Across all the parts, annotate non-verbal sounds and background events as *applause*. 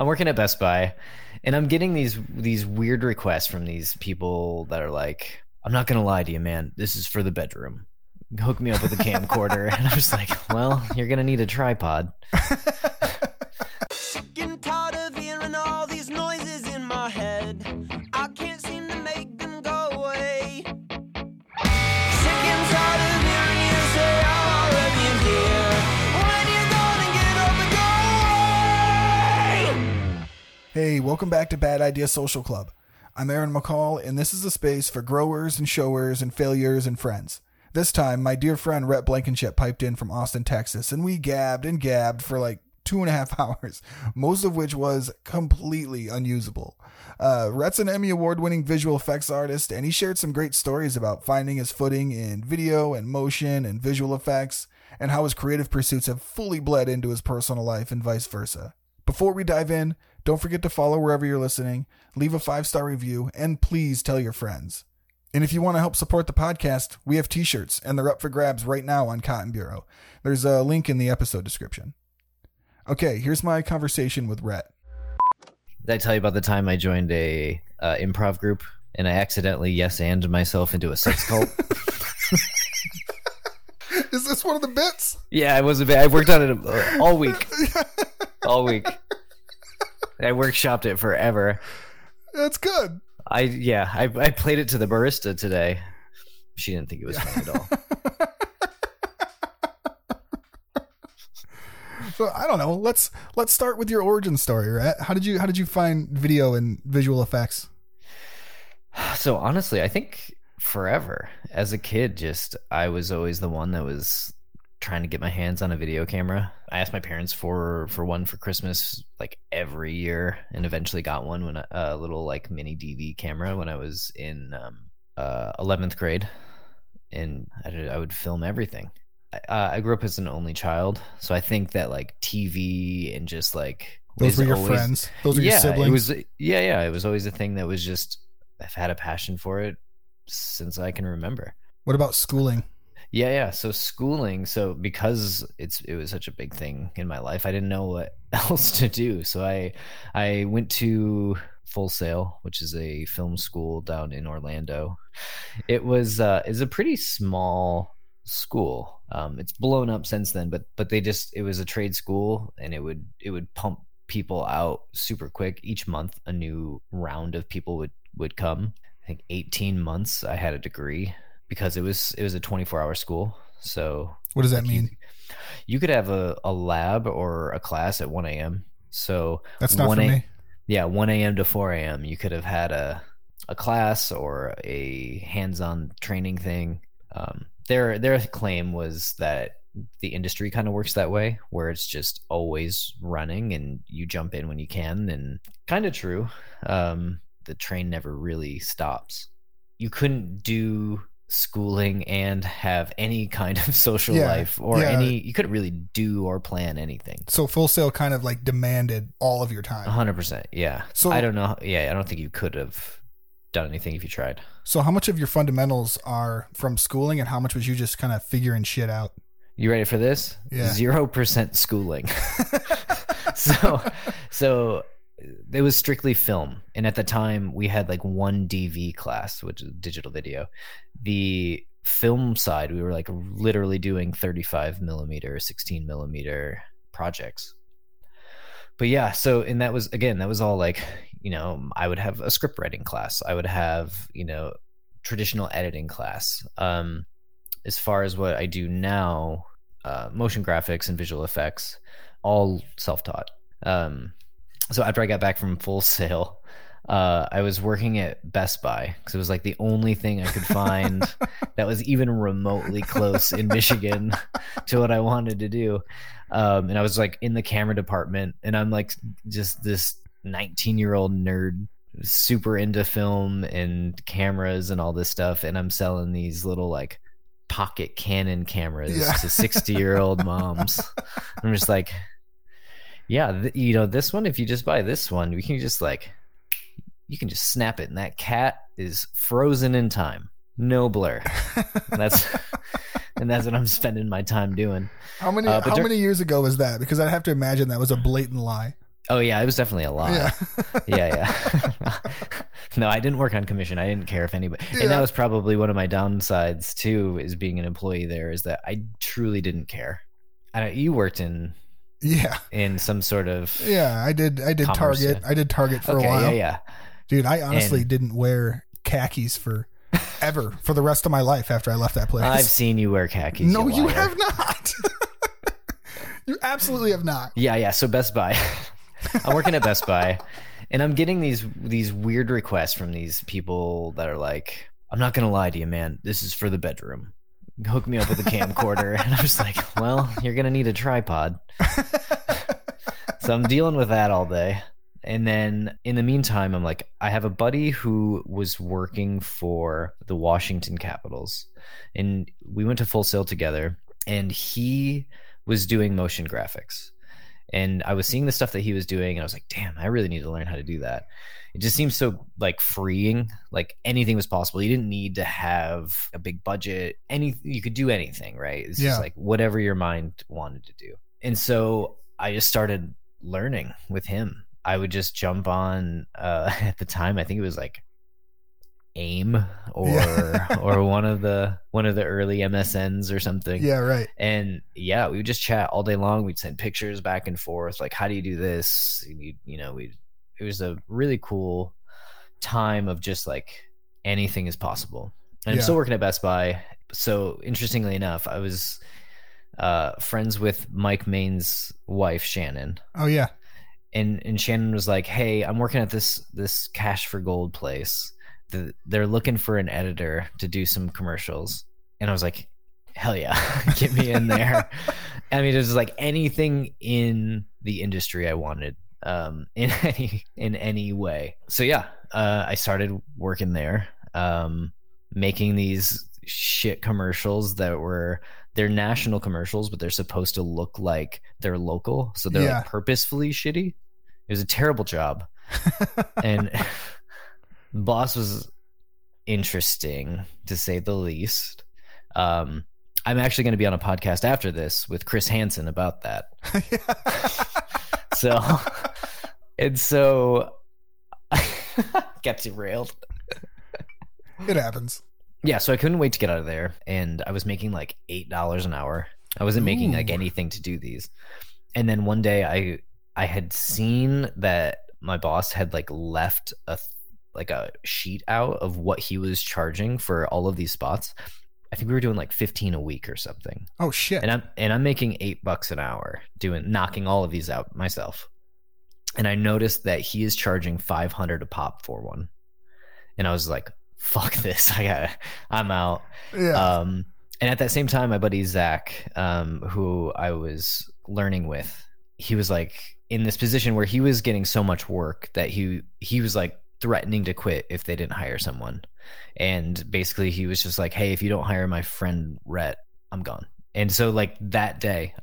I'm working at Best Buy, and I'm getting these these weird requests from these people that are like, "I'm not gonna lie to you, man. This is for the bedroom. Hook me up with a camcorder." *laughs* and I'm just like, "Well, you're gonna need a tripod." *laughs* Hey, welcome back to Bad Idea Social Club. I'm Aaron McCall, and this is a space for growers and showers and failures and friends. This time, my dear friend Rhett Blankenship piped in from Austin, Texas, and we gabbed and gabbed for like two and a half *laughs* hours, most of which was completely unusable. Uh, Rhett's an Emmy Award winning visual effects artist, and he shared some great stories about finding his footing in video and motion and visual effects, and how his creative pursuits have fully bled into his personal life and vice versa. Before we dive in, don't forget to follow wherever you're listening, leave a five star review, and please tell your friends. And if you want to help support the podcast, we have t shirts, and they're up for grabs right now on Cotton Bureau. There's a link in the episode description. Okay, here's my conversation with Rhett. Did I tell you about the time I joined a uh, improv group and I accidentally yes and myself into a sex cult? *laughs* *laughs* Is this one of the bits? yeah, I was a bit. I worked on it uh, all week, *laughs* all week. I workshopped it forever. That's good. I yeah, I I played it to the barista today. She didn't think it was funny at all. *laughs* So I don't know. Let's let's start with your origin story, Rhett. How did you how did you find video and visual effects? *sighs* So honestly, I think forever as a kid, just I was always the one that was trying to get my hands on a video camera. I asked my parents for for one for Christmas like every year, and eventually got one when I- a little like mini DV camera when I was in um, uh, 11th grade, and I, I would film everything. I, uh, I grew up as an only child, so I think that like TV and just like Those were your always- friends. Those were yeah, your siblings. It was yeah, yeah. It was always a thing that was just I've had a passion for it since I can remember. what about schooling? Yeah, yeah. So schooling, so because it's it was such a big thing in my life, I didn't know what *laughs* else to do. So I I went to Full Sail, which is a film school down in Orlando. It was uh is a pretty small school. Um it's blown up since then, but but they just it was a trade school and it would it would pump people out super quick each month a new round of people would would come. I think 18 months I had a degree because it was it was a 24 hour school. So What does that like, you- mean? you could have a, a lab or a class at 1 a.m so That's not 1 for a- me. yeah 1 a.m to 4 a.m you could have had a a class or a hands-on training thing. Um, their their claim was that the industry kind of works that way where it's just always running and you jump in when you can and kind of true. Um, the train never really stops. You couldn't do schooling and have any kind of *laughs* social Yeah, life or yeah. any you couldn't really do or plan anything So Full Sail kind of like demanded all of your time. hundred percent, yeah. So- I don't know. Yeah, I don't think you could have done anything if you tried. So how much of your fundamentals are from schooling, and how much was you just kind of figuring shit out? You ready for this? Yeah. Zero percent schooling. *laughs* *laughs* so, so it was strictly film, and at the time we had like one DV class, which is digital video. The film side, we were like literally doing thirty-five millimeter, sixteen millimeter projects. But yeah, so and that was again, that was all like you know, I would have a script writing class. I would have you know traditional editing class. Um, as far as what I do now, uh, motion graphics and visual effects, all self taught. Um, so after I got back from Full Sail, uh, I was working at Best Buy because it was like the only thing I could find *laughs* that was even remotely close in Michigan *laughs* to what I wanted to do. Um, and I was like in the camera department, and I'm like just this 19 year old nerd super into film and cameras and all this stuff and i'm selling these little like pocket canon cameras Yeah. to 60 year old moms *laughs* i'm just like yeah th- you know this one if you just buy this one we can just like you can just snap it and that cat is frozen in time no blur *laughs* that's and that's what i'm spending my time doing How many Uh, how dur- many years ago was that? Because I have to imagine that was a blatant lie. Oh yeah, it was definitely a lie. Yeah. yeah, yeah. *laughs* no, I didn't work on commission. I didn't care if anybody. Yeah. And that was probably one of my downsides too, is being an employee there. Is that I truly didn't care. I don't, you worked in Yeah. in some sort of Yeah. I did. I did Commerce, Target. I did Target for okay, a while. yeah, yeah. Dude, I honestly And- didn't wear khakis for *laughs* ever for the rest of my life after I left that place. I've seen you wear khakis. no, you liar. have not. *laughs* you absolutely have not. Yeah, yeah. So Best Buy. *laughs* I'm working at Best Buy, and I'm getting these these weird requests from these people that are like, "I'm not gonna lie to you, man. This is for the bedroom. Hook me up with a camcorder." *laughs* and I'm just like, "Well, you're gonna need a tripod." *laughs* so I'm dealing with that all day. And then in the meantime, I'm like, I have a buddy who was working for the Washington Capitals, and we went to Full Sail together, and he was doing motion graphics. And I was seeing the stuff that he was doing, and I was like, damn, I really need to learn how to do that. It just seems so like freeing, like anything was possible. You didn't need to have a big budget. Any you could do anything, right? It's Yeah. just like whatever your mind wanted to do. And so I just started learning with him. I would just jump on uh *laughs* at the time I think it was like AIM *laughs* or Yeah. or one of the one of the early MSNs or something. Yeah, right. And yeah, we would just chat all day long. We'd send pictures back and forth, like how do you do this? You, you know, we it was a really cool time of just like anything is possible. And Yeah. I'm still working at Best Buy. So interestingly enough, I was uh, friends with Mike Mains' wife, Shannon Oh yeah. and and Shannon was like, "Hey, I'm working at this this Cash for Gold place. The, they're looking for an editor to do some commercials." And I was like, "Hell yeah, *laughs* get me in there!" *laughs* I mean, it was like anything in the industry I wanted, um, *laughs* in any in any way. So yeah, uh, I started working there, um, making these shit commercials that were they're national commercials, but they're supposed to look like they're local, so they're Yeah. like purposefully shitty. It was a terrible job, and boss was interesting to say the least. Um, I'm actually going to be on a podcast after this with Chris Hansen about that. *laughs* So, and so, *laughs* got derailed. it happens. Yeah, so I couldn't wait to get out of there, and I was making like eight dollars an hour. I wasn't making like anything to do these, and then one day I I had seen that my boss had like left a like a sheet out of what he was charging for all of these spots. I think we were doing like fifteen a week or something, Oh shit. and I'm and I'm making eight bucks an hour doing knocking all of these out myself. And I noticed that he is charging five hundred a pop for one, and I was like, "Fuck *laughs* this! I got, I'm out." yeah. Um, and at that same time, my buddy Zach, um, who I was learning with, he was like in this position where he was getting so much work that he he was like threatening to quit if they didn't hire someone. And basically, he was just like, "Hey, if you don't hire my friend Rhett, I'm gone." And so, like that day,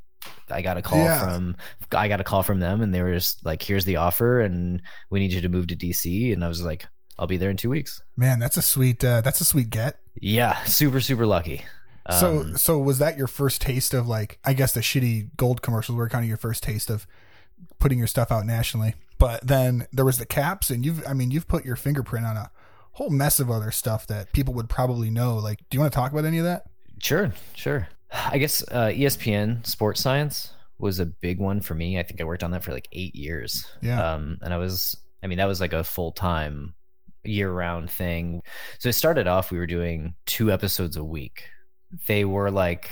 I got a call Yeah. from I got a call from them, and they were just like, "Here's the offer, and we need you to move to DC." And I was like, "I'll be there in two weeks." Man, that's a sweet. Uh, that's a sweet get. Yeah, super super lucky. so, Um, so was that your first taste of like? I guess the shitty gold commercials were kind of your first taste of putting your stuff out nationally. But then there was the caps, and you've. I mean, you've put your fingerprint on a whole mess of other stuff that people would probably know. Like, do you want to talk about any of that? Sure, sure. I guess uh, ESPN Sports Science was a big one for me. I think I worked on that for like eight years. Yeah. Um, and I was, I mean, that was like a full time, year round thing. So it started off, we were doing two episodes a week. They were like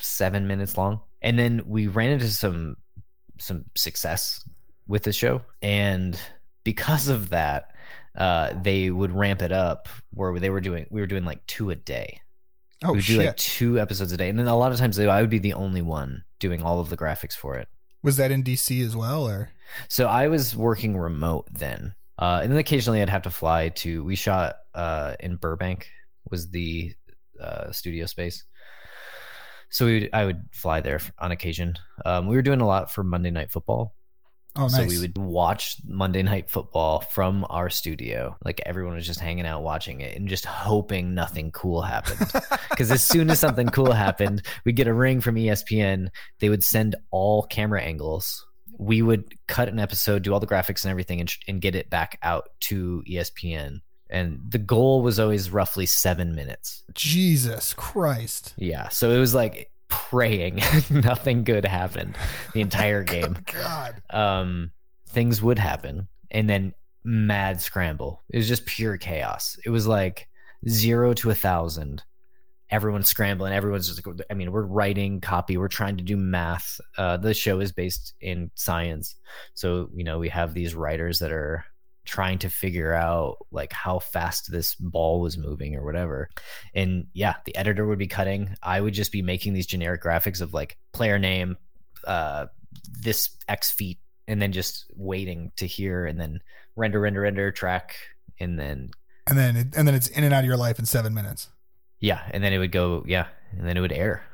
seven minutes long. And then we ran into some some success with the show. And because of that, uh, they would ramp it up where they were doing we were doing like two a day Oh we would shit! do like two episodes a day, and then a lot of times I would be the only one doing all of the graphics for it. was that in DC as well, or? So I was working remote then, uh, and then occasionally I'd have to fly to. We shot uh, in Burbank was the uh, studio space, so we would, I would fly there on occasion. Um, we were doing a lot for Monday Night Football, Oh, nice. so we would watch Monday Night Football from our studio. Like everyone was just hanging out watching it and just hoping nothing cool happened. *laughs* Because as soon as something cool happened, we'd get a ring from ESPN. They would send all camera angles we would cut an episode, do all the graphics and everything, and, and get it back out to ESPN. And the goal was always roughly seven minutes. Jesus Christ. Yeah. So it was like praying *laughs* nothing good happened the entire *laughs* game. God. Um, things would happen, and then mad scramble. It was just pure chaos. It was like zero to a thousand. Everyone's scrambling. Everyone's just. I mean, we're writing copy. We're trying to do math. Uh, the show is based in science, so you know we have these writers that are trying to figure out like how fast this ball was moving or whatever. And yeah, the editor would be cutting. I would just be making these generic graphics of like player name, uh, this X feet, and then just waiting to hear and then render, render, render, track, and then And then it, and then it's in and out of your life in seven minutes. yeah, and then it would go yeah, and then it would air.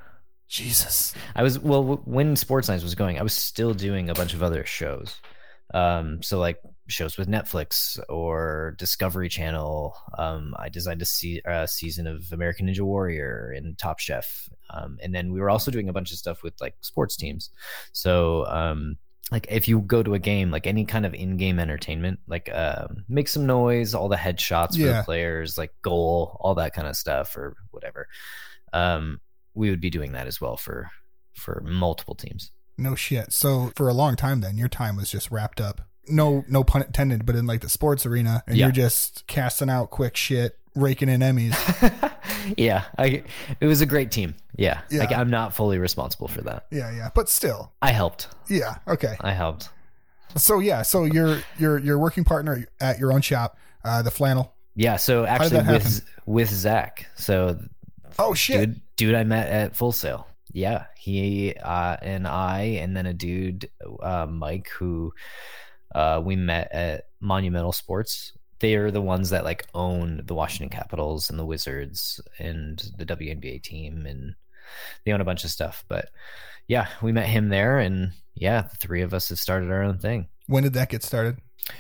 Jesus. I was well w- when Sports Science was going, I was still doing a bunch of other shows. Um, so like shows with Netflix or Discovery Channel. Um, I designed a se- uh, season of American Ninja Warrior and Top Chef. Um, and then we were also doing a bunch of stuff with like sports teams. So um, like if you go to a game, like any kind of in-game entertainment, like um, make some noise, all the headshots for Yeah. the players, like goal, all that kind of stuff, or whatever. Um, we would be doing that as well for for multiple teams. No shit. So for a long time then your time was just wrapped up. No no pun intended, but in like the sports arena and Yeah. you're just casting out quick shit, raking in Emmys. *laughs* yeah, I it was a great team. Yeah, Yeah. like I'm not fully responsible for that. yeah, yeah. But still. I helped. Yeah. Okay. I helped. So yeah, so your your your working partner at your own shop, uh, the flannel. Yeah, so actually with with Zach, so Oh shit. dude, dude, I met at Full Sail. Yeah, he uh, and I, and then a dude, uh, Mike, who uh, we met at Monumental Sports. They are the ones that like own the Washington Capitals and the Wizards and the WNBA team, and they own a bunch of stuff. But yeah, we met him there, and yeah, the three of us have started our own thing. When did that get started?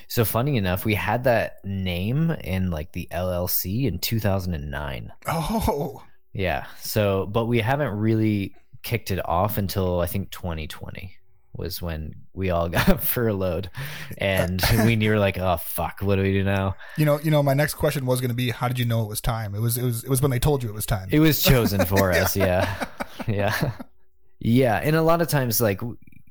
So funny enough, we had that name in like the LLC in 2009. Oh. Yeah. So, but we haven't really kicked it off until I think 2020 was when we all *laughs* got furloughed and we were like, oh, fuck, what do we do now? You know, you know, my next question was going to be, how did you know it was time? It was, it was, it was when they told you it was time. It was chosen for *laughs* us. Yeah. Yeah. Yeah. And a lot of times, like,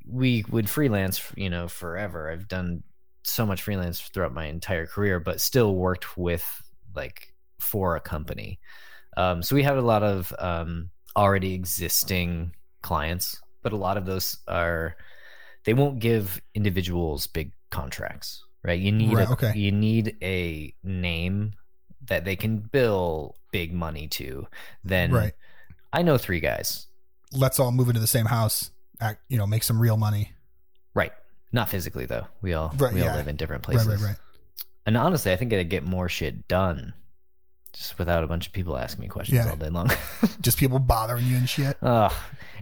we would freelance, you know, forever. I've done so much freelance throughout my entire career, but still worked with, like, for a company. Um, so we have a lot of um, already existing clients, but a lot of those are they won't give individuals big contracts, right? You need Right, a, okay. you need a name that they can bill big money to. Then Right. I know three guys, Let's all move into the same house. Act, you know, make some real money. right? Not physically though. We all Right, we all live in different places. right, right. right. And honestly, I think it'd get more shit done just without a bunch of people asking me questions Yeah. all day long. *laughs* Just people bothering you and shit. Ugh.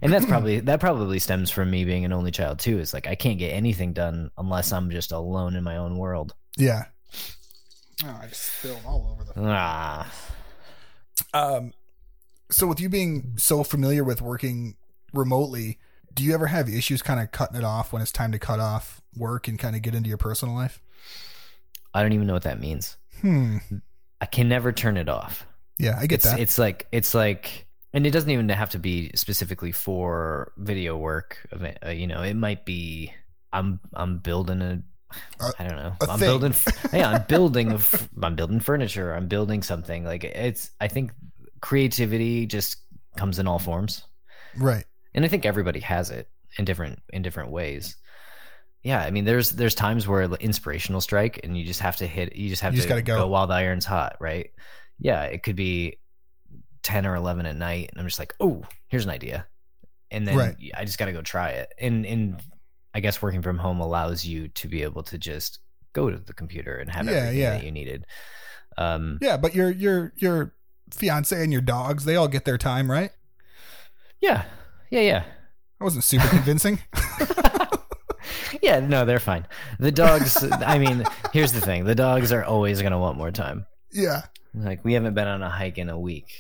and that's *clears throat* probably that probably stems from me being an only child too. It's like I can't get anything done unless I'm just alone in my own world. Yeah. Oh, I just spilled all over the. Ah, Um, so with you being so familiar with working remotely, do you ever have issues kind of cutting it off when it's time to cut off work and kind of get into your personal life? I don't even know what that means. Hmm. I can never turn it off. Yeah, I get It's that. it's like it's like, and it doesn't even have to be specifically for video work. uh, You know, it might be I'm I'm building a A- I don't know. I'm thing. building. *laughs* Yeah, I'm building. I'm building furniture. I'm building something. Like it's. I think creativity just comes in all forms. right. and I think everybody has it in different in different ways. Yeah, I mean, there's there's times where inspirational strike, and you just have to hit. You just have You just to gotta go. while the iron's hot, right? Yeah, it could be ten or eleven at night, and I'm just like, oh, here's an idea, and then Right. I just got to go try it. And and I guess working from home allows you to be able to just go to the computer and have Yeah, everything yeah. that you needed. Um, Yeah, but your your your fiance and your dogs, they all get their time, right? yeah, yeah, yeah. That wasn't super convincing. *laughs* *laughs* *laughs* yeah, no, they're fine. The dogs, I mean, here's the thing the dogs are always going to want more time. yeah. Like, we haven't been on a hike in a week.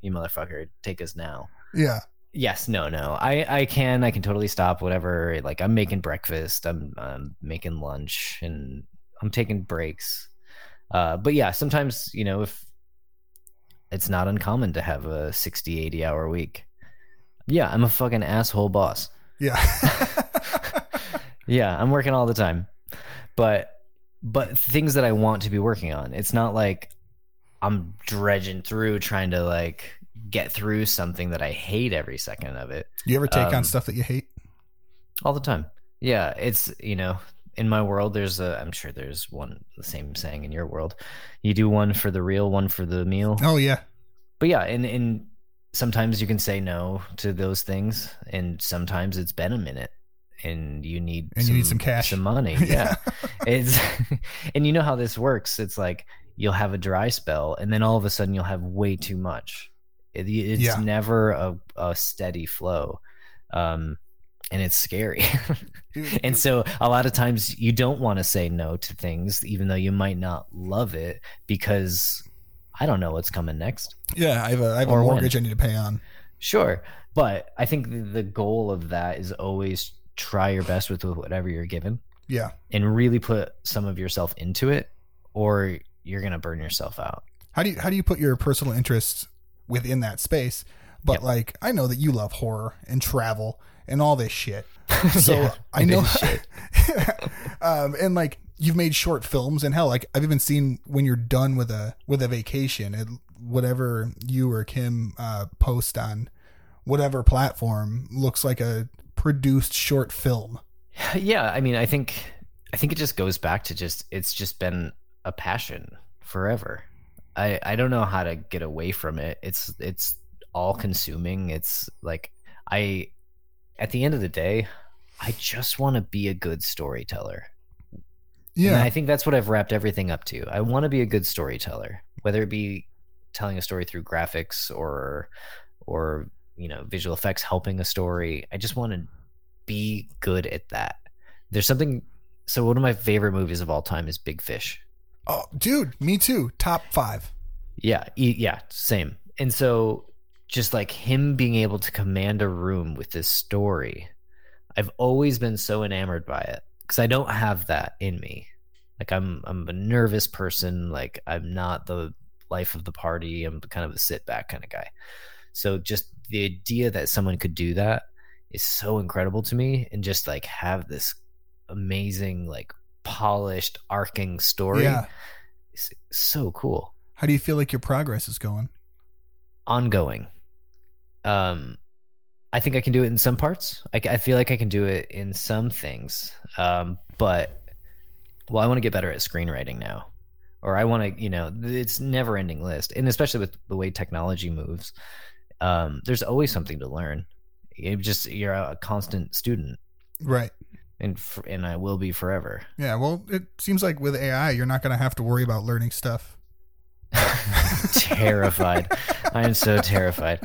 You motherfucker, take us now. Yeah. Yes, no, no. I I can I can totally stop whatever. Like I'm making breakfast, I'm I'm making lunch, and I'm taking breaks. Uh, but yeah, sometimes you know if it's not uncommon to have a 60, 80 hour week. Yeah, I'm a fucking asshole boss. Yeah. *laughs* *laughs* Yeah, I'm working all the time. But but things that I want to be working on. It's not like I'm dredging through trying to like get through something that I hate every second of it. you ever take Um, on stuff that you hate? all the time yeah it's you know in my world there's a i'm sure there's one the same saying in your world you do one for the real one for the meal Oh yeah. but yeah and and sometimes you can say no to those things and sometimes it's been a minute and you need And you need some cash. some money *laughs* yeah it's *laughs* and you know how this works it's like you'll have a dry spell and then all of a sudden you'll have way too much it, it's Yeah. never a, a steady flow um and it's scary *laughs* and so a lot of times you don't want to say no to things even though you might not love it because i don't know what's coming next yeah, I have a I have a Or when. mortgage I need to pay on. sure but i think the, the goal of that is always try your best with whatever you're given Yeah. and really put some of yourself into it or you're gonna burn yourself out How do you how do you put your personal interests within that space? But Yep. like I know that you love horror and travel and all this shit. *laughs* So Yeah, I know shit. *laughs* um and like you've made short films and hell like I've even seen when you're done with a with a vacation it, whatever you or Kim uh post on whatever platform looks like a produced short film. *sighs* yeah i mean i think i think it just goes back to just it's just been a passion forever. I i don't know how to get away from it. It's it's all consuming. It's like i at the end of the day i just want to be a good storyteller. And Yeah. i think that's what i've wrapped everything up to. I want to be a good storyteller whether it be telling a story through graphics or or you know visual effects helping a story. I just want to be good at that. There's something so one of my favorite movies of all time is big fish. Oh, dude, me too. Top 5. yeah yeah same. And so just like him being able to command a room with this story i've always been so enamored by it because i don't have that in me. Like i'm i'm a nervous person like i'm not the life of the party i'm kind of a sit back kind of guy. So just the idea that someone could do that is so incredible to me and just like have this amazing like polished arcing story Yeah. is so cool How do you feel like your progress is going? ongoing. Um, I think I can do it in some parts. I, I feel like I can do it in some things. Um, but well, I want to get better at screenwriting now, or I want to, you know, it's never ending list, and especially with the way technology moves, um, there's always something to learn. You just you're a constant student, Right. and f- and I will be forever. Yeah, well, it seems like with AI, you're not going to have to worry about learning stuff. *laughs* *laughs* terrified. I am so terrified.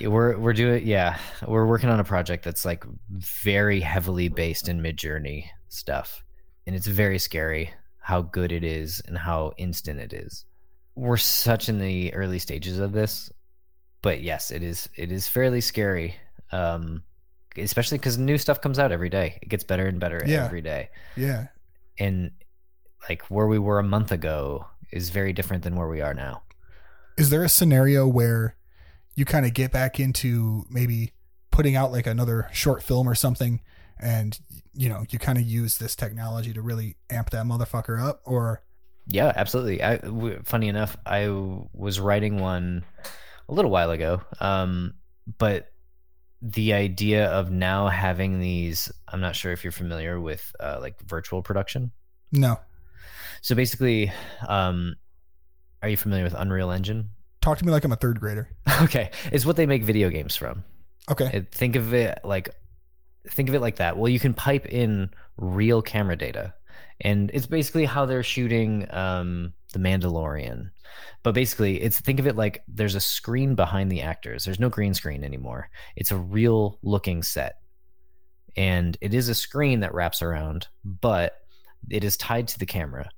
We're we're doing yeah, we're working on a project that's like very heavily based in Midjourney stuff, and it's very scary how good it is and how instant it is. We're such in the early stages of this, but yes, it is it is fairly scary. Um, especially because new stuff comes out every day. It gets better and better Yeah. every day Yeah. and like where we were a month ago is very different than where we are now. Is there a scenario where you kind of get back into maybe putting out like another short film or something and you know, you kind of use this technology to really amp that motherfucker up or Yeah, absolutely. I w- funny enough, I was writing one a little while ago. Um, but the idea of now having these, I'm not sure if you're familiar with uh, like virtual production. no. So basically, um, are you familiar with Unreal Engine? Talk to me like I'm a third grader. *laughs* okay, it's what they make video games from. Okay. It- think of it like think of it like that. Well, you can pipe in real camera data, and it's basically how they're shooting um, the Mandalorian. But basically, it's think of it like there's a screen behind the actors. There's no green screen anymore. It's a real looking set, and it is a screen that wraps around, but it is tied to the camera.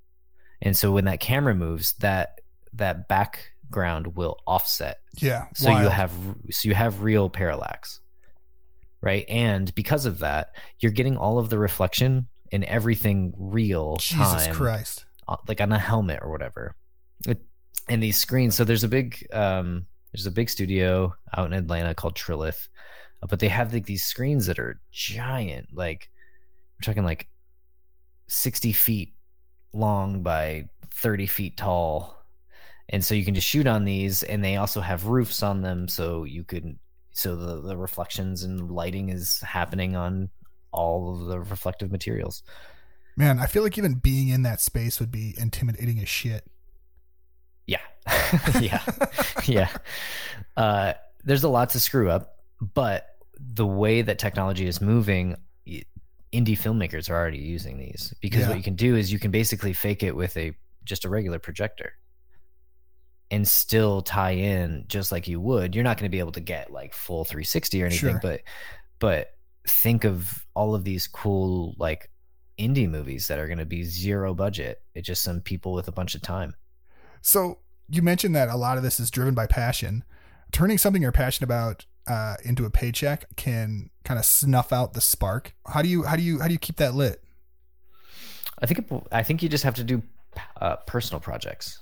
And so when that camera moves, that that background will offset Yeah. so you have so you have real parallax right and because of that you're getting all of the reflection and everything real Jesus time Christ. Uh, like on a helmet or whatever and these screens. So there's a big um there's a big studio out in atlanta called trilith uh, but they have like these screens that are giant like we're talking like 60 feet long by 30 feet tall. And so you can just shoot on these and they also have roofs on them so you could so the, the reflections and lighting is happening on all of the reflective materials Man, I feel like even being in that space would be intimidating as shit. yeah *laughs* yeah yeah uh, there's a lot to screw up but the way that technology is moving indie filmmakers are already using these because Yeah. what you can do is you can basically fake it with a just a regular projector and still tie in just like you would you're not going to be able to get like full 360 or anything Sure. but but think of all of these cool like indie movies that are going to be zero budget it's just some people with a bunch of time So you mentioned that a lot of this is driven by passion. Turning something you're passionate about uh, into a paycheck can kind of snuff out the spark. How do you how do you how do you keep that lit? I think it, I think you just have to do uh, personal projects.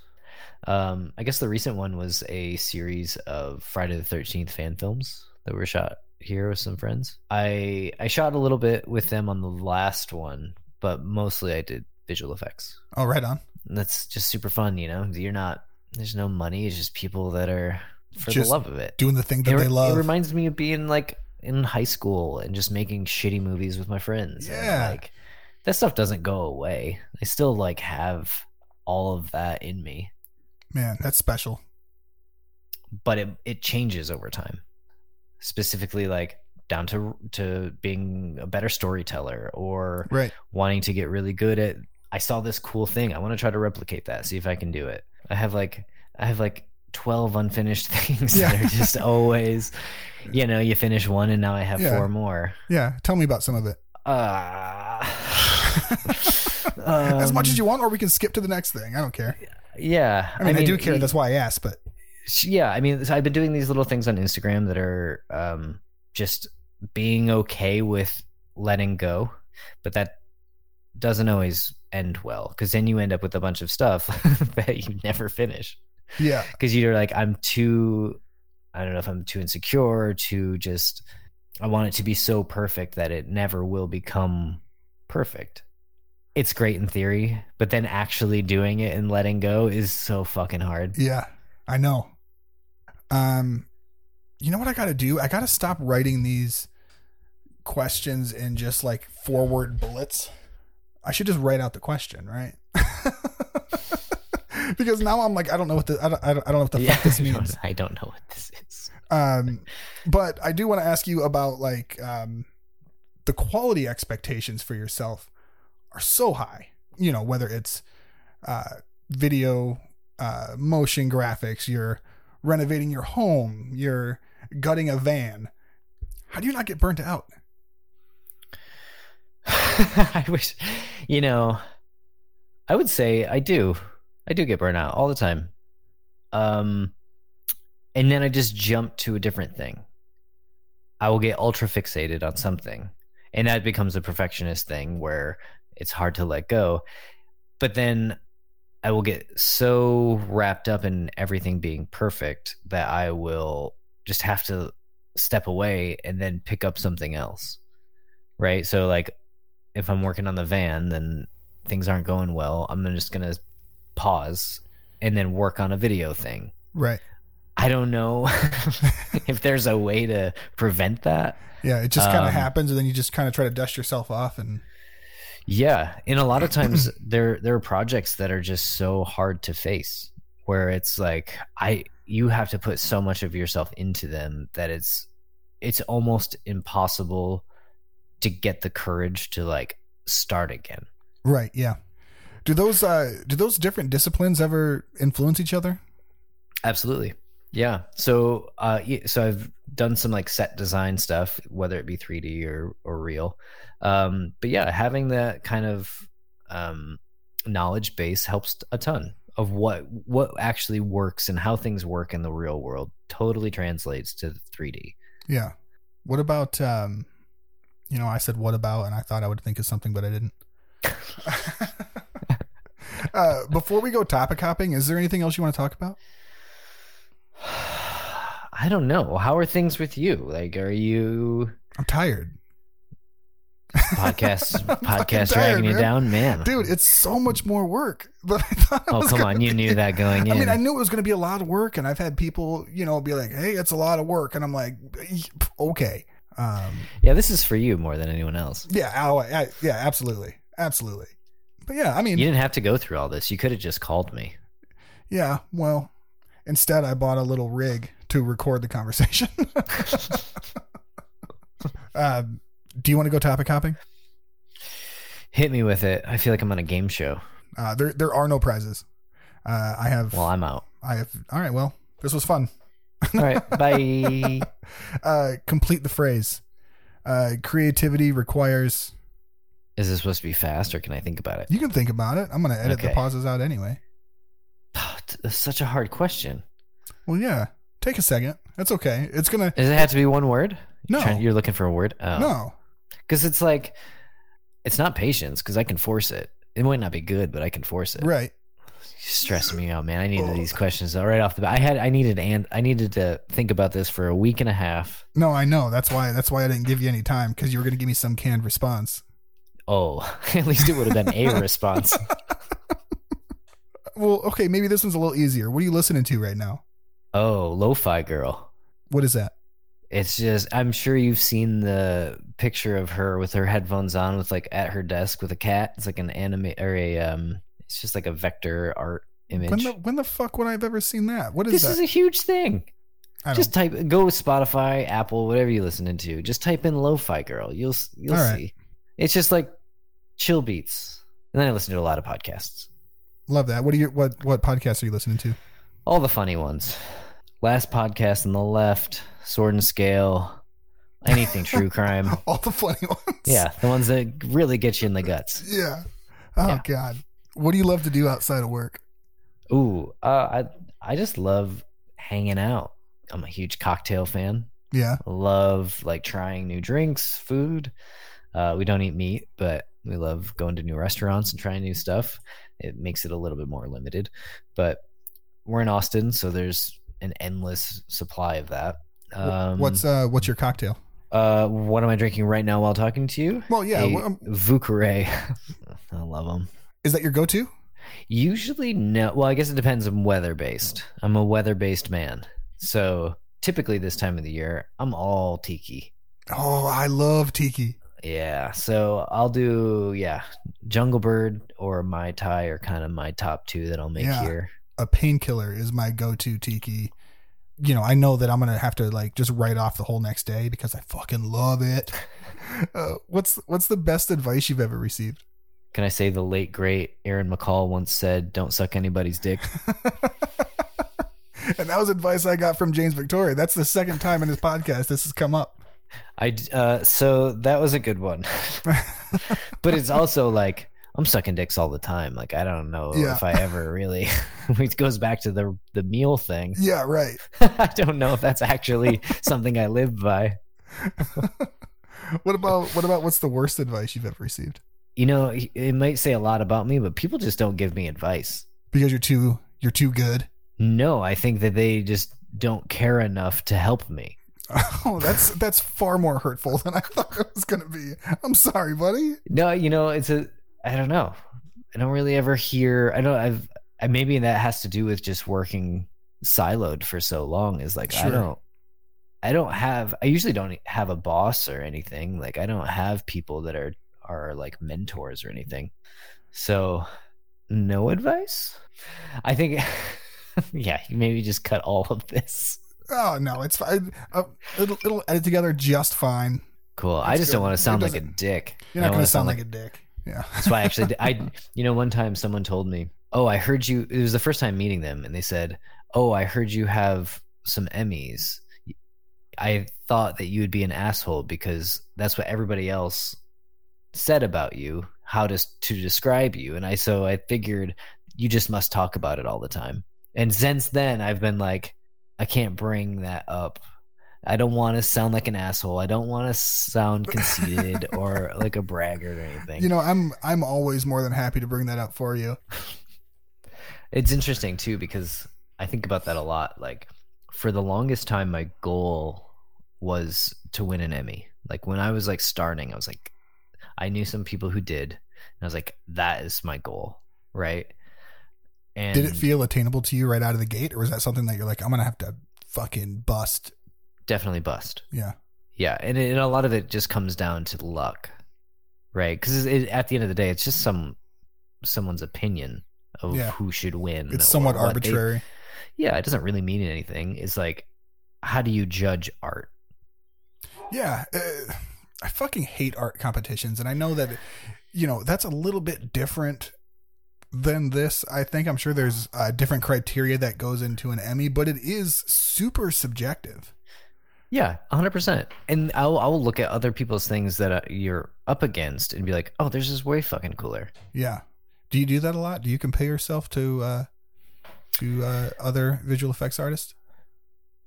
Um, I guess the recent one was a series of Friday the Thirteenth fan films that were shot here with some friends. I I shot a little bit with them on the last one, but mostly I did visual effects. Oh, right on. And that's just super fun, you know. You're not there's no money. It's just people that are for Just the love of it. Doing the thing that It, they love. it reminds me of being like in high school and just making shitty movies with my friends. Yeah. like that stuff doesn't go away. I still like have all of that in me, Man, that's special. but it it changes over time. Specifically like down to to being a better storyteller or Right. wanting to get really good at I saw this cool thing. I want to try to replicate that, see if I can do it. I have like I have like 12 unfinished *laughs* things that are just always you know, you finish one and now I have Yeah. four more. Yeah. Tell me about some of it. Uh, *laughs* *laughs* as much um, as you want, or we can skip to the next thing. I don't care. Yeah. I mean, I, do y- care. That's why I asked. But yeah i mean so i've been doing these little things on instagram that are um just being okay with letting go but that doesn't always end well because then you end up with a bunch of stuff *laughs* that you never finish. Yeah, because you're like i'm too i don't know if i'm too insecure or too just i want it to be so perfect that it never will become perfect. It's great in theory but then actually doing it and letting go is so fucking hard. Yeah, I know. Um, you know what I got to do? I got to stop writing these questions in just like forward bullets. I should just write out the question, right? *laughs* because now I'm like, I don't know what the I don't, I don't, I don't know what the fuck this *laughs* means. I don't know what this is. Um, but I do want to ask you about like um, the quality expectations for yourself are so high. You know, whether it's uh, video, uh, motion graphics, you're renovating your home, you're gutting a van. How do you not get burnt out? *laughs* I wish, you know, I would say I do. I do get burnt out all the time. Um, and then I just jump to a different thing. I will get ultra fixated on something, and that becomes a perfectionist thing where it's hard to let go. But then I will get so wrapped up in everything being perfect that I will just have to step away and then pick up something else. Right? So like if I'm working on the van then things aren't going well, I'm just going to pause and then work on a video thing. Right. I don't know *laughs* if there's a way to prevent that. Yeah, it just kind of Um, happens, and then you just kind of try to dust yourself off, and Yeah, and a lot of times *clears throat* there there are projects that are just so hard to face where it's like I you have to put so much of yourself into them that it's it's almost impossible to get the courage to like start again. right, yeah. Do those uh do those different disciplines ever influence each other? Absolutely. Yeah. So uh so I've done some like set design stuff whether it be 3D or or real. Um but yeah, having that kind of um knowledge base helps a ton. Of what what actually works and how things work in the real world totally translates to 3D. Yeah. What about um you know, I said what about and I thought I would think of something but I didn't. *laughs* uh before we go topic hopping, is there anything else you want to talk about? *sighs* I don't know. How are things with you? Like, are you I'm tired. Podcast *laughs* podcast dragging you down, man? Dude, it's so much more work. But I thought it oh was come on, you be. knew that going in. I mean, I knew it was going to be a lot of work, and I've had people, you know, be like, "Hey, it's a lot of work," and I'm like, "Okay, um, yeah, this is for you more than anyone else. yeah, I'll, I, yeah, absolutely, absolutely." But yeah, I mean, You didn't have to go through all this. You could have just called me. yeah. Well, instead, I bought a little rig to record the conversation. *laughs* um, do you want to go topic hopping? Hit me with it. I feel like I'm on a game show. Uh, there, there are no prizes. Uh, I have, Well, I'm out. I have. All right, well, this was fun. All right, *laughs* bye. Uh, complete the phrase. Uh, creativity requires. Is this supposed to be fast, or can I think about it? You can think about it. I'm going to edit the pauses out anyway. *sighs* That's such a hard question. Well, yeah. Take a second. That's okay. It's gonna. Does it have to be one word? No. You're, trying- you're looking for a word? Oh. No. Because it's like, it's not patience, because I can force it. It might not be good, but I can force it. Right. Stressing me out, man. I needed these questions right off the bat. I had, I needed, and I needed to think about this for a week and a half. No, I know. That's why. That's why I didn't give you any time because you were gonna give me some canned response. Oh, *laughs* at least it would have been a *laughs* response. Well, okay. Maybe this one's a little easier. What are you listening to right now? Oh, lo-fi girl. What is that? It's just I'm sure you've seen the picture of her with her headphones on with like at her desk with a cat. It's like an anime or a um it's just like a vector art image. When the when the fuck would I have ever seen that? What is this that? is a huge thing. I. Just type go with Spotify, Apple, whatever you listen to. Just type in lo-fi girl. You'll you'll All right. see. It's just like chill beats. And then I listen to a lot of podcasts. love that. What are you? What what podcasts are you listening to? All the funny ones. Last podcast on the left, Sword and Scale, anything true *laughs* crime. All the funny ones. Yeah, the ones that really get you in the guts. Yeah. Oh Yeah. God. What do you love to do outside of work? Ooh, uh, I I just love hanging out. I'm a huge cocktail fan. Yeah. Love like trying new drinks, food. Uh, we don't eat meat, but we love going to new restaurants and trying new stuff. It makes it a little bit more limited, but we're in Austin, so there's an endless supply of that. Um, what's uh what's your cocktail? uh what am I drinking right now while talking to you? Well, yeah. A wh- um, Vieux Carré. *laughs* I love them. is that your go-to? Usually no. Well, I guess it depends on weather based. I'm a weather based man. So typically this time of the year, I'm all tiki. Oh, I love tiki. Yeah. So I'll do yeah, Jungle Bird or Mai Tai are kind of my top two that I'll make Yeah. here. A painkiller is my go-to tiki. You know, I know that I'm gonna have to like just write off the whole next day because I fucking love it. *laughs* Uh, what's what's the best advice you've ever received? Can I say the late great Aaron McCall once said, "Don't suck anybody's dick." *laughs* and that was advice I got from James Victoria. That's the second time in his podcast this has come up. I uh, so that was a good one, *laughs* but it's also like I'm sucking dicks all the time. Like I don't know Yeah. if I ever really. *laughs* it goes back to the the meal thing. Yeah, right. *laughs* I don't know if that's actually something I live by. *laughs* What about what about what's the worst advice you've ever received? You know, it might say a lot about me, but people just don't give me advice. Because you're too you're too good. No, I think that they just don't care enough to help me. Oh, that's that's far more hurtful than I thought it was gonna be. I'm sorry, buddy. No, you know, it's a I don't know. I don't really ever hear I don't I've I, maybe that has to do with just working siloed for so long is like I don't I don't have I usually don't have a boss or anything. Like I don't have people that are are like mentors or anything. So no advice? I think *laughs* yeah, maybe just cut all of this. Oh no, it's fine. Uh, it'll it'll edit together just fine. Cool. I just don't want to sound like a dick. You're not gonna sound like a dick. Yeah. That's why I actually, *laughs* I, you know, one time someone told me, "Oh, I heard you." It was the first time meeting them, and they said, "Oh, I heard you have some Emmys." I thought that you would be an asshole because that's what everybody else said about you, how to to describe you, and I so I figured you just must talk about it all the time. And since then, I've been like, I can't bring that up. I don't want to sound like an asshole. I don't want to sound *laughs* conceited or like a braggart or anything. You know, I'm I'm always more than happy to bring that up for you. *laughs* It's interesting too because I think about that a lot. Like for the longest time, my goal was to win an Emmy. Like when I was like starting, I was like, I knew some people who did, and I was like, that is my goal, right? And Did it feel attainable to you right out of the gate, or was that something that you're like, I'm gonna have to fucking bust? Definitely bust? Yeah, Yeah, and, it, and a lot of it just comes down to luck, right? Because at the end of the day, it's just some someone's opinion of Yeah. who should win. it's somewhat what they- arbitrary. yeah, it doesn't really mean anything. It's like, how do you judge art? Yeah, uh, I fucking hate art competitions, and I know that you know that's a little bit different than this. I think I'm sure there's uh, different criteria that goes into an Emmy, but it is super subjective. Yeah, hundred percent. And I'll I'll look at other people's things that uh, you're up against and be like, oh, there's this way fucking cooler. Yeah. Do you do that a lot? Do you compare yourself to uh, to uh, other visual effects artists?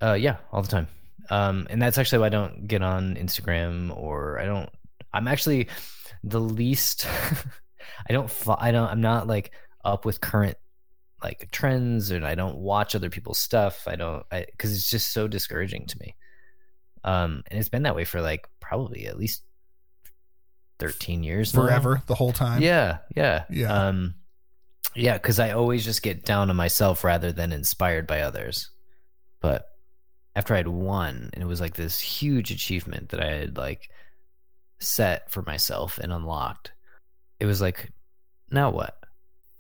Uh, yeah, all the time. Um, and that's actually why I don't get on Instagram or I don't. I'm actually the least. *laughs* I don't. I don't. I'm not like up with current like trends, and I don't watch other people's stuff. I don't because it's just so discouraging to me. Um, and it's been that way for like probably at least thirteen years now. Forever, the whole time. Yeah, yeah, Yeah. Um, yeah, because I always just get down on myself rather than inspired by others. But after I'd won, and it was like this huge achievement that I had like set for myself and unlocked. It was like, now what?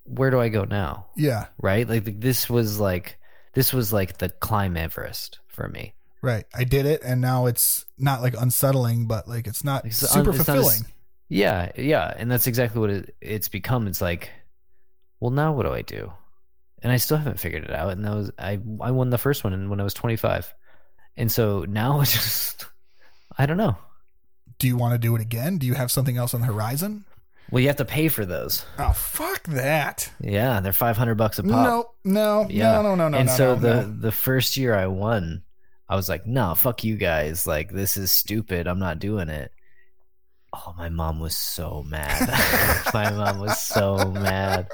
Where do I go now? Yeah. Right? Like this was like this was like the climb Everest for me. Right. I did it, and now it's not like unsettling, but like it's not It's super un- it's not fulfilling. Yeah, yeah, and that's exactly what it, it's become. It's like, well, now what do I do? And I still haven't figured it out. And that was I I won the first one when I was 25, and so now *laughs* it's just I don't know. Do you want to do it again? Do you have something else on the horizon? Well, you have to pay for those. Oh, fuck that. Yeah, they're 500 bucks a pop. No, no, Yeah. no, no, no, no. and no, so no, the no. the first year I won, I was like, no, fuck you guys. Like this is stupid. I'm not doing it. Oh, my mom was so mad. *laughs* my mom was so mad.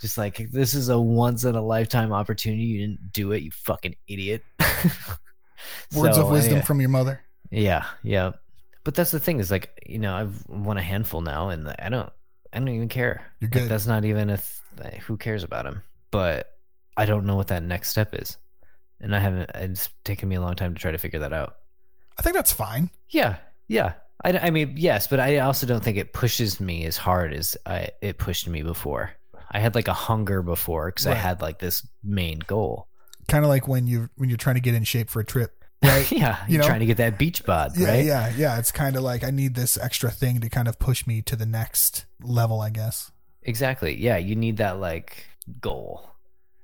Just like this is a once in a lifetime opportunity. You didn't do it, you fucking idiot. *laughs* words So, of wisdom anyway. from your mother. Yeah, yeah. But that's the thing is like you know I've won a handful now, and I don't I don't even care. You're Like, that's not even a th- who cares about him. But I don't know what that next step is, and I haven't. It's taken me a long time to try to figure that out. I think that's fine. Yeah, yeah. I, I mean yes, but I also don't think it pushes me as hard as I it pushed me before. I had like a hunger before because I had like this main goal. Kind of like when you when you're trying to get in shape for a trip, *laughs* right? yeah, You you're know? trying to get that beach bod, yeah, right? yeah, yeah. It's kind of like I need this extra thing to kind of push me to the next level, I guess. Exactly. Yeah, you need that like goal.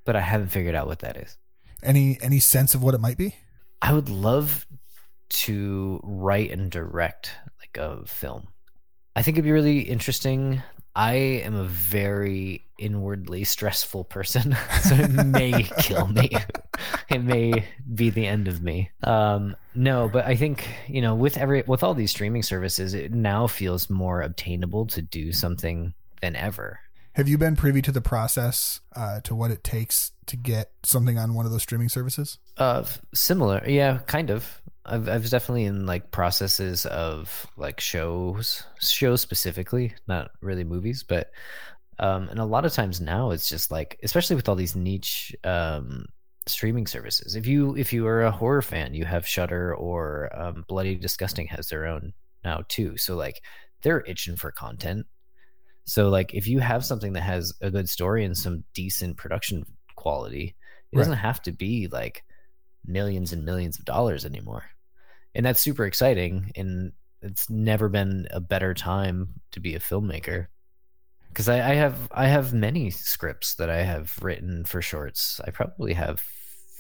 But I haven't figured out what that is. Any any sense of what it might be? I would love to write and direct like a film. I think it'd be really interesting. I am a very inwardly stressful person, *laughs* so it may *laughs* kill me. it may be the end of me. Um, no, but I think you know, with every with all these streaming services, it now feels more obtainable to do something than ever. Have you been privy to the process uh, to what it takes to get something on one of those streaming services? Uh, similar, yeah, kind of. I've I was definitely in like processes of like shows, shows specifically, not really movies, but um, and a lot of times now it's just like, especially with all these niche um streaming services. If you if you are a horror fan, you have Shudder or um, Bloody Disgusting has their own now too. So like they're itching for content. So like if you have something that has a good story and some decent production quality, it Right. doesn't have to be like millions and millions of dollars anymore. And that's super exciting and it's never been a better time to be a filmmaker. Cuz I, I have I have many scripts that I have written for shorts. I probably have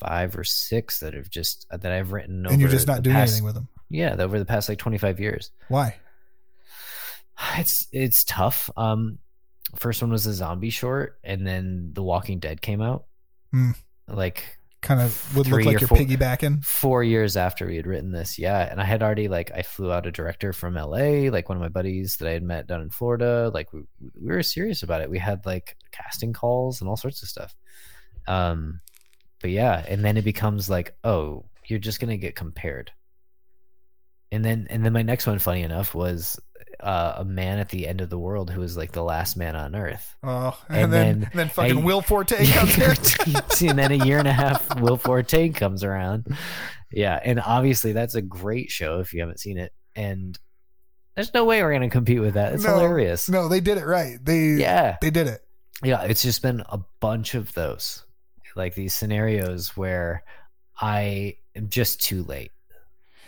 five or six that have just that I've written over and you're just not doing past- anything with them. Yeah, over the past like 25 years Why? *sighs* it's it's tough um first one was a zombie short, and then The Walking Dead came out. Hmm. Like Kind of would look like you're four- piggybacking. four years after we had written this, yeah. And I had already like I flew out a director from LA, like one of my buddies that I had met down in Florida. Like we, we were serious about it. We had like casting calls and all sorts of stuff. Um, but yeah, and then it becomes like, oh, you're just gonna get compared. And then and then my next one, funny enough, was uh, a man at the end of the world who was like the last man on Earth. Oh, and, And then, then then fucking I- Will Forte comes *laughs* here. *laughs* and then a year and a half, Will Forte comes around. Yeah, and obviously that's a great show if you haven't seen it. And there's no way we're gonna compete with that. It's No, hilarious. No, they did it right. They Yeah, they did it. yeah. It's just been a bunch of those, like these scenarios where I am just too late.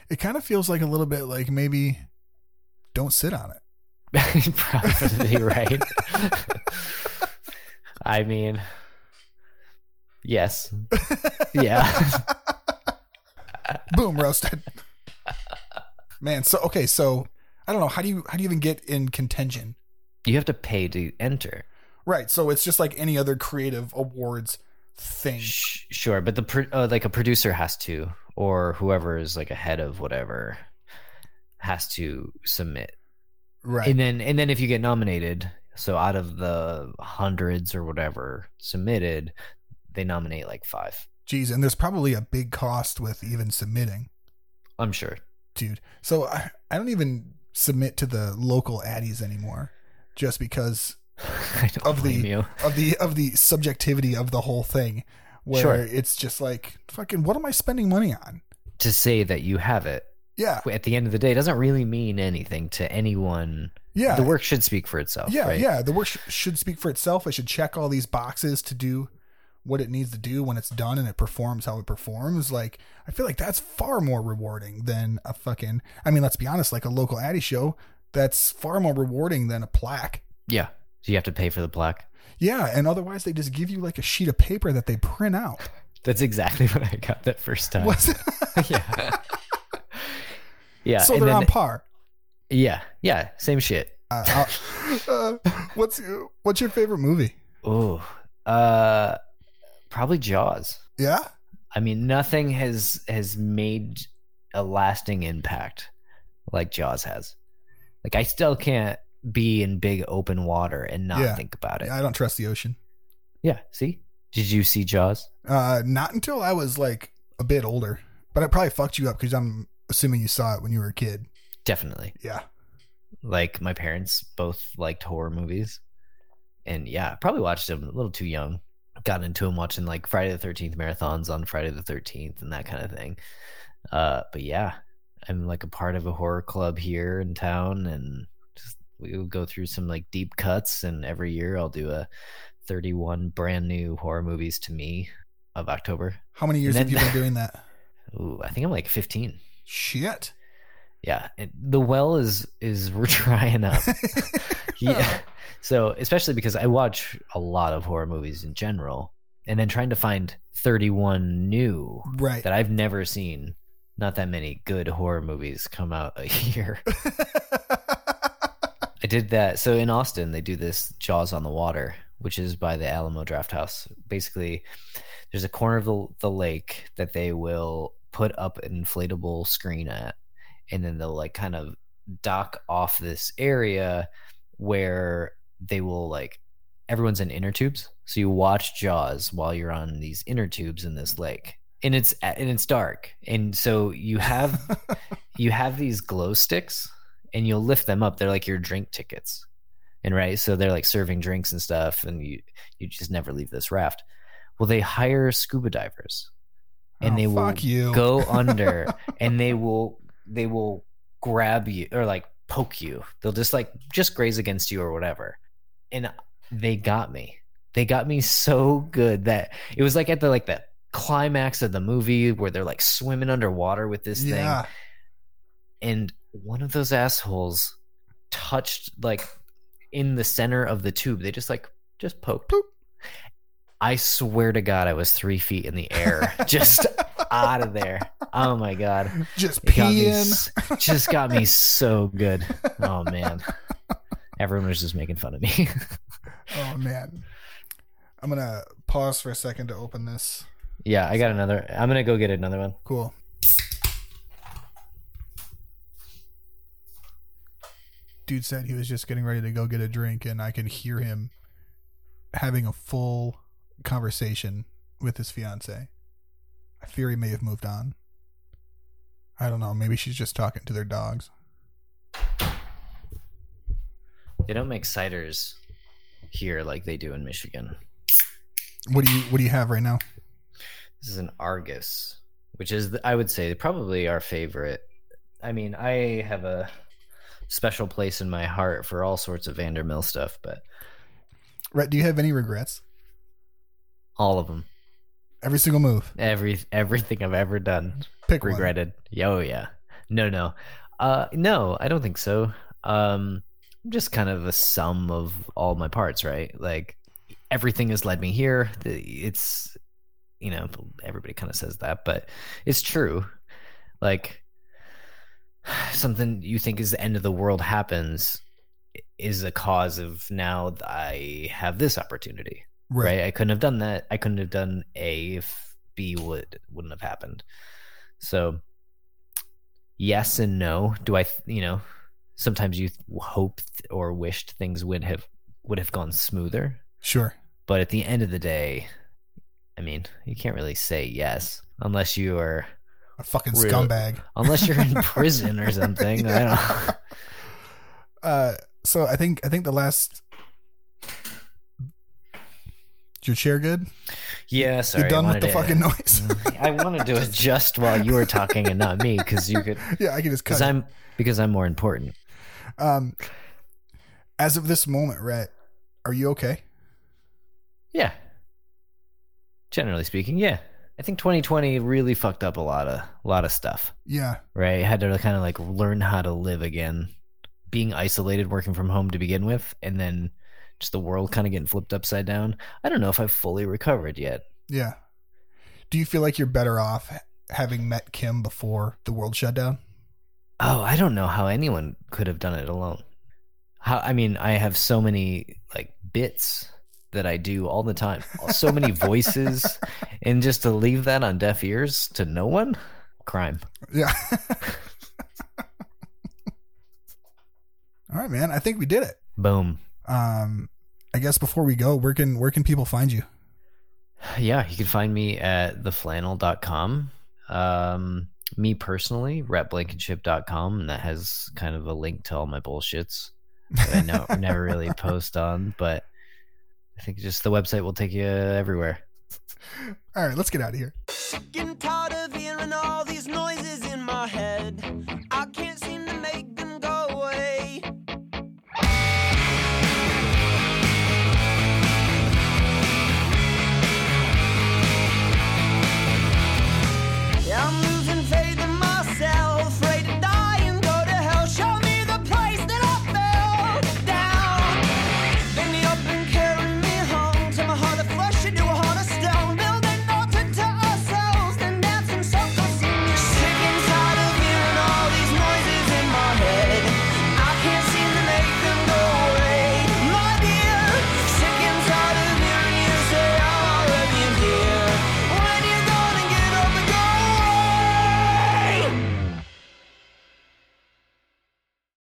It kind of feels like a little bit like maybe don't sit on it. *laughs* Probably right. *laughs* I mean, yes, yeah. *laughs* Boom, roasted. Man, so okay, so I don't know how do you how do you even get in contention? You have to pay to enter. Right, so it's just like any other creative awards thing. Sh- sure, but the uh, like a producer has to, or whoever is like a head of whatever, has to submit, Right. and then and then if you get nominated, so out of the hundreds or whatever submitted, they nominate like five. Geez, and there's probably a big cost with even submitting, I'm sure. dude. So I, I don't even submit to the local addies anymore just because *laughs* Of the- you. of the of the subjectivity of the whole thing where Sure. it's just like fucking what am I spending money on? To say that you have it Yeah. at the end of the day doesn't really mean anything to anyone. Yeah. The work should speak for itself. yeah, right? yeah. The work sh- should speak for itself. It should check all these boxes to do what it needs to do when it's done and it performs how it performs. Like, I feel like that's far more rewarding than a fucking. I mean, let's be honest. Like a local Addy show, that's far more rewarding than a plaque. yeah. So you have to pay for the plaque. Yeah, and otherwise they just give you like a sheet of paper that they print out. *laughs* That's exactly *laughs* what I got that first time. *laughs* Yeah. Yeah. so and they're then- on par. Yeah. Yeah. Same shit. Uh, *laughs* uh, what's your, what's your favorite movie? Oh, uh, probably Jaws. Yeah, I mean, nothing has has made a lasting impact like Jaws has. Like, I still can't be in big open water and not Yeah. think about it. I don't trust the ocean. Yeah. See? Did you see Jaws? Uh, not until I was like a bit older, but I probably fucked you up because I'm assuming you saw it when you were a kid. Definitely. Yeah. Like my parents both liked horror movies, and yeah, probably watched them a little too young. Got into them watching like Friday the Thirteenth marathons on Friday the Thirteenth and that kind of thing. Uh, but yeah, I'm like a part of a horror club here in town, and just we would go through some like deep cuts. And every year I'll do a 31 brand new horror movies to me of October. How many years And have you been *laughs* doing that? Ooh, I think I'm like 15. Shit. Yeah, it, the well is is we're *laughs* drying up. *laughs* yeah. Oh. So, especially because I watch a lot of horror movies in general, and then trying to find 31 new Right. that I've never seen. Not that many good horror movies come out a *laughs* year. I did that. So in Austin, they do this Jaws on the Water, which is by the Alamo Drafthouse. Basically, there's a corner of the, the lake that they will put up an inflatable screen at, and then they'll like kind of dock off this area where they will like everyone's in inner tubes. So you watch Jaws while you're on these inner tubes in this lake. And it's and it's dark. And so you have *laughs* you have these glow sticks and you'll lift them up. They're like your drink tickets. And right, so they're like serving drinks and stuff, and you you just never leave this raft. Well, they hire scuba divers, and Oh, they will you. go *laughs* under, and they will they will grab you or like poke you. They'll just like just graze against you or whatever. And they got me. They got me so good that it was like at the like the climax of the movie where they're like swimming underwater with this thing and one of those assholes touched like in the center of the tube. They just like just poked. Boop. I swear to God, I was three feet in the air, just *laughs* out of there. Oh my God, Just it got me, just got me so good. *laughs* Oh man, Everyone was just making fun of me. *laughs* Oh man. I'm gonna pause for a second to open this. yeah, I got another. I'm gonna go get another one. Cool. Dude said he was just getting ready to go get a drink, and I can hear him having a full conversation with his fiance. I fear he may have moved on. I don't know. Maybe she's just talking to their dogs. They don't make ciders here like they do in Michigan. What do you What do you have right now? This is an Argus, which is, I would say, probably our favorite. I mean, I have a special place in my heart for all sorts of Vander Mill stuff, but Rhett, do you have any regrets? All of them, Every single move. every everything I've ever done, Pick regretted. Yeah, Oh yeah, no, no, uh, no, I don't think so. Um, I'm just kind of a sum of all my parts, right? Like everything has led me here. It's you know everybody kind of says that, but it's true. Like something you think is the end of the world happens is a cause of now I have this opportunity right. I couldn't have done that. I couldn't have done A if B would wouldn't have happened. So yes and no. Do I, you know, sometimes you hoped or wished things would have would have gone smoother, Sure. but at the end of the day, I mean, you can't really say yes unless you are A fucking Real- scumbag. unless you're in *laughs* prison or something. I don't *laughs* Uh, so I think I think the last. Your chair good? Yeah, sorry. You're done with the to- fucking *laughs* noise. I wanted to adjust while you were talking and not me because you could *laughs* yeah, I can just cut. because. I'm because I'm more important. Um, as of this moment, Rhett, are you okay? Yeah. Generally speaking, yeah. I think 2020 really fucked up a lot of a lot of stuff. Yeah, Right? I had to kind of like learn how to live again, being isolated, working from home to begin with, and then just the world kind of getting flipped upside down. I don't know if I've fully recovered yet. yeah. Do you feel like you're better off having met Kim before the world shut down? Oh, I don't know how anyone could have done it alone. How I mean, I have so many like bits that I do all the time. So many *laughs* voices and just to leave that on deaf ears to no one? Crime. Yeah. *laughs* All right, man. I think we did it. Boom. Um, I guess before we go, where can where can people find you? Yeah, you can find me at theflannel.com. Um, me personally, rhettblankenship.com, and that has kind of a link to all my bullshits that I know *laughs* never really post on, but I think just the website will take you everywhere. All right, let's get out of here.